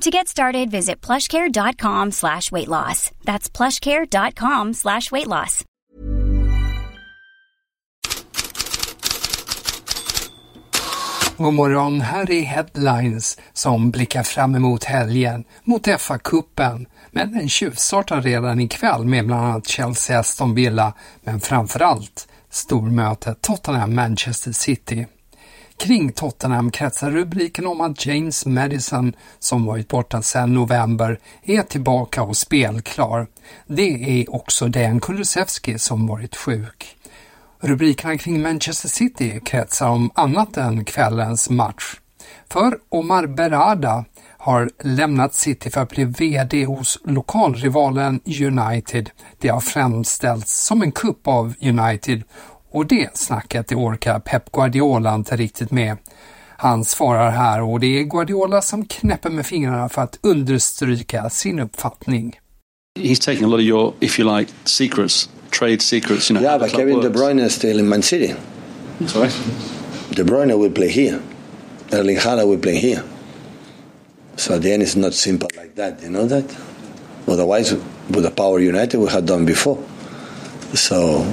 To get started, visit plushcare.com slash weight loss. That's plushcare.com slash weight loss. God morgon, här är Headlines som blickar fram emot helgen mot FA-cupen. Men den tjuvstartar redan ikväll med bland annat Chelsea Aston Villa, men framförallt stormötet Tottenham-Manchester City. Kring Tottenham kretsar rubriken om att James Madison, som varit borta sedan november, är tillbaka och spelklar. Det är också Dejan Kulusevski som varit sjuk. Rubrikerna kring Manchester City kretsar om annat än kvällens match. För Omar Berada har lämnat City för att bli VD hos lokalrivalen United. Det har framställts som en kupp av United och det snacket det orkar Pep Guardiola inte riktigt med. Han svarar här och det är Guardiola som knäpper med fingrarna för att understryka sin uppfattning. He's taking a lot of your, if you like, secrets, trade secrets. You know, yeah, but Kevin De Bruyne is still in Man City. Sorry? De Bruyne will play here. Erling Haaland will play here. So at the end, it's not simple like that. You know that. Otherwise, with the power United we had done before. So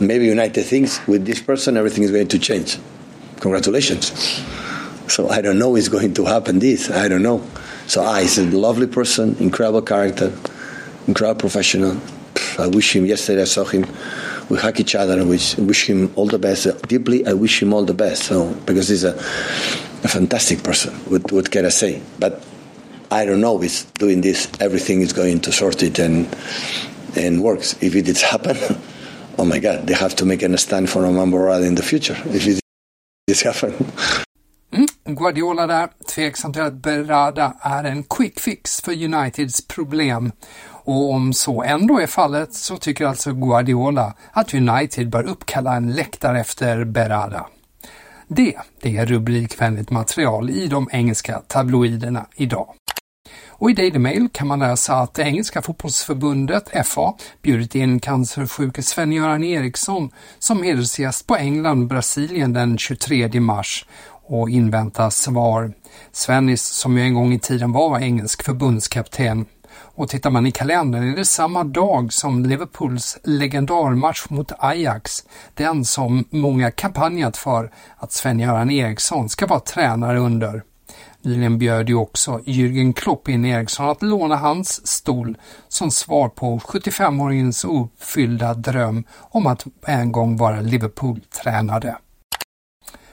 maybe United thinks with this person everything is going to change. Congratulations. So I don't know it's going to happen. This I don't know. So ah, he's a lovely person, incredible character, incredible professional. I wish him. Yesterday I saw him. We hug each other and wish, wish him all the best. Deeply, I wish him all the best. So because he's a, a fantastic person. What, what can I say? But I don't know if doing this everything is going to sort it and and works. If it did happen, oh my God, they have to make a stand for Roman Borrell in the future. If it this happens. Mm, Guardiola där, tveksam till att Berada är en quick fix för Uniteds problem. Och om så ändå är fallet så tycker alltså Guardiola att United bör uppkalla en läktare efter Berada. Det, det är rubrikvänligt material i de engelska tabloiderna idag. Och i Daily Mail kan man läsa att det engelska fotbollsförbundet, FA, bjudit in cancersjuke Sven-Göran Eriksson som hedersgäst på England-Brasilien den 23 mars och invänta svar. Svennis, som ju en gång i tiden var engelsk förbundskapten. Och tittar man i kalendern är det samma dag som Liverpools legendarmatch mot Ajax, den som många kampanjat för att Sven-Göran Eriksson ska vara tränare under. Nyligen bjöd ju också Jürgen Klopp in Eriksson att låna hans stol som svar på 75-åringens uppfyllda dröm om att en gång vara Liverpool-tränare.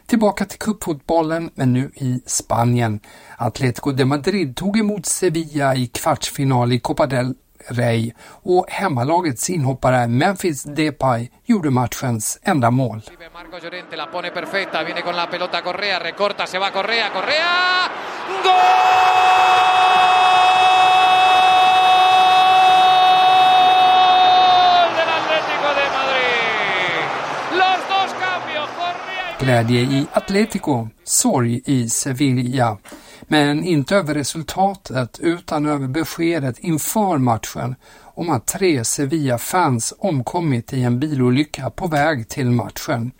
Tillbaka till cupfotbollen, men nu i Spanien. Atletico de Madrid tog emot Sevilla i kvartsfinal i Copa del Rey och hemmalagets inhoppare Memphis Depay gjorde matchens enda mål. Glädje i Atletico, sorg i Sevilla. Men inte över resultatet utan över beskedet inför matchen om att tre Sevilla-fans omkommit i en bilolycka på väg till matchen.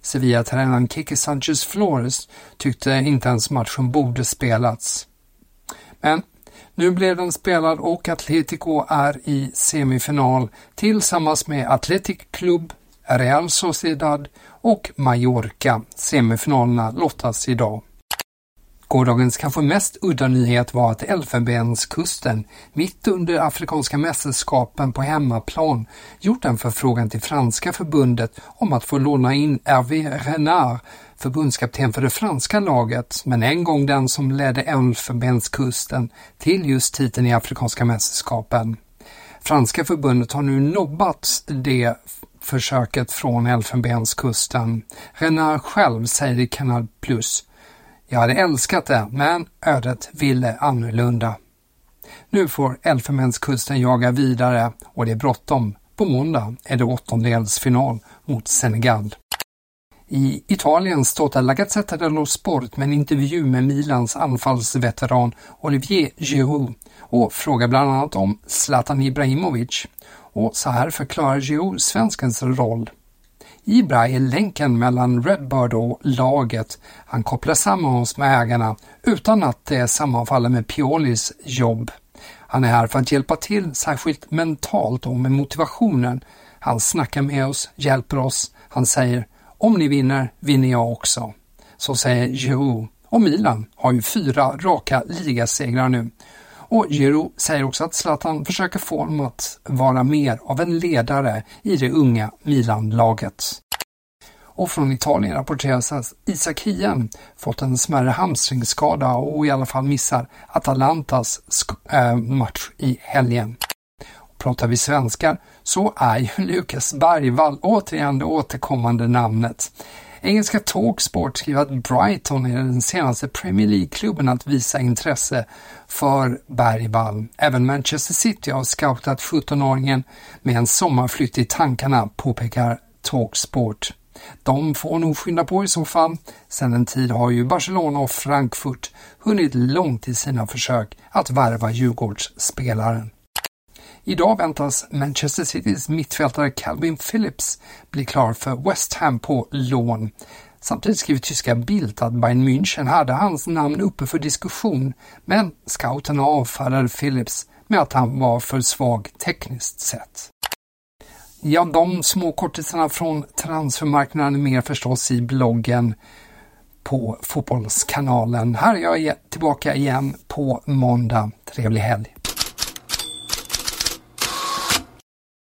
Sevilla-tränaren Kike Sanchez Flores tyckte inte ens matchen borde spelats. Men nu blev den spelad och Atletico är i semifinal tillsammans med Athletic Club, Real Sociedad och Mallorca. Semifinalerna lottas idag. Gårdagens kanske mest udda nyhet var att Elfenbenskusten, mitt under Afrikanska mästerskapen på hemmaplan, gjort en förfrågan till franska förbundet om att få låna in Hervé Renard, förbundskapten för det franska laget, men en gång den som ledde Elfenbenskusten till just titeln i Afrikanska mästerskapen. Franska förbundet har nu nobbat det försöket från Elfenbenskusten. Renard själv säger i Canal Plus jag hade älskat det, men ödet ville annorlunda. Nu får Elfenbenskusten jaga vidare och det är bråttom. På måndag är det åttondelsfinal mot Senegal. I Italien startar La Gazzetta dello Sport med en intervju med Milans anfallsveteran Olivier Giroud och frågar bland annat om Zlatan Ibrahimovic. Och så här förklarar Giroud svenskens roll. Ibra är länken mellan Redbird och laget. Han kopplar samman oss med ägarna utan att det sammanfaller med Piolis jobb. Han är här för att hjälpa till, särskilt mentalt och med motivationen. Han snackar med oss, hjälper oss. Han säger om ni vinner, vinner jag också. Så säger Joe. Och Milan har ju fyra raka ligasegrar nu. Och Giroud säger också att Zlatan försöker få honom att vara mer av en ledare i det unga Milan-laget. Och från Italien rapporteras att Isak Hien fått en smärre hamstringsskada och i alla fall missar Atalantas äh, match i helgen. Pratar vi svenskar så är ju Lukas Bergvall återigen det återkommande namnet. Engelska Talksport skriver att Brighton är den senaste Premier League-klubben att visa intresse för Bergvall. Även Manchester City har scoutat 17-åringen med en sommarflytt i tankarna, påpekar Talksport. De får nog skynda på i så fall. Sedan en tid har ju Barcelona och Frankfurt hunnit långt i sina försök att värva Djurgårdsspelaren. Idag väntas Manchester Citys mittfältare Calvin Phillips bli klar för West Ham på lån. Samtidigt skriver tyska Bild att Bayern München hade hans namn uppe för diskussion, men scouten avfärdade Phillips med att han var för svag tekniskt sett. Ja, de små kortisarna från transfermarknaden är mer förstås i bloggen på Fotbollskanalen. Här är jag tillbaka igen på måndag. Trevlig helg!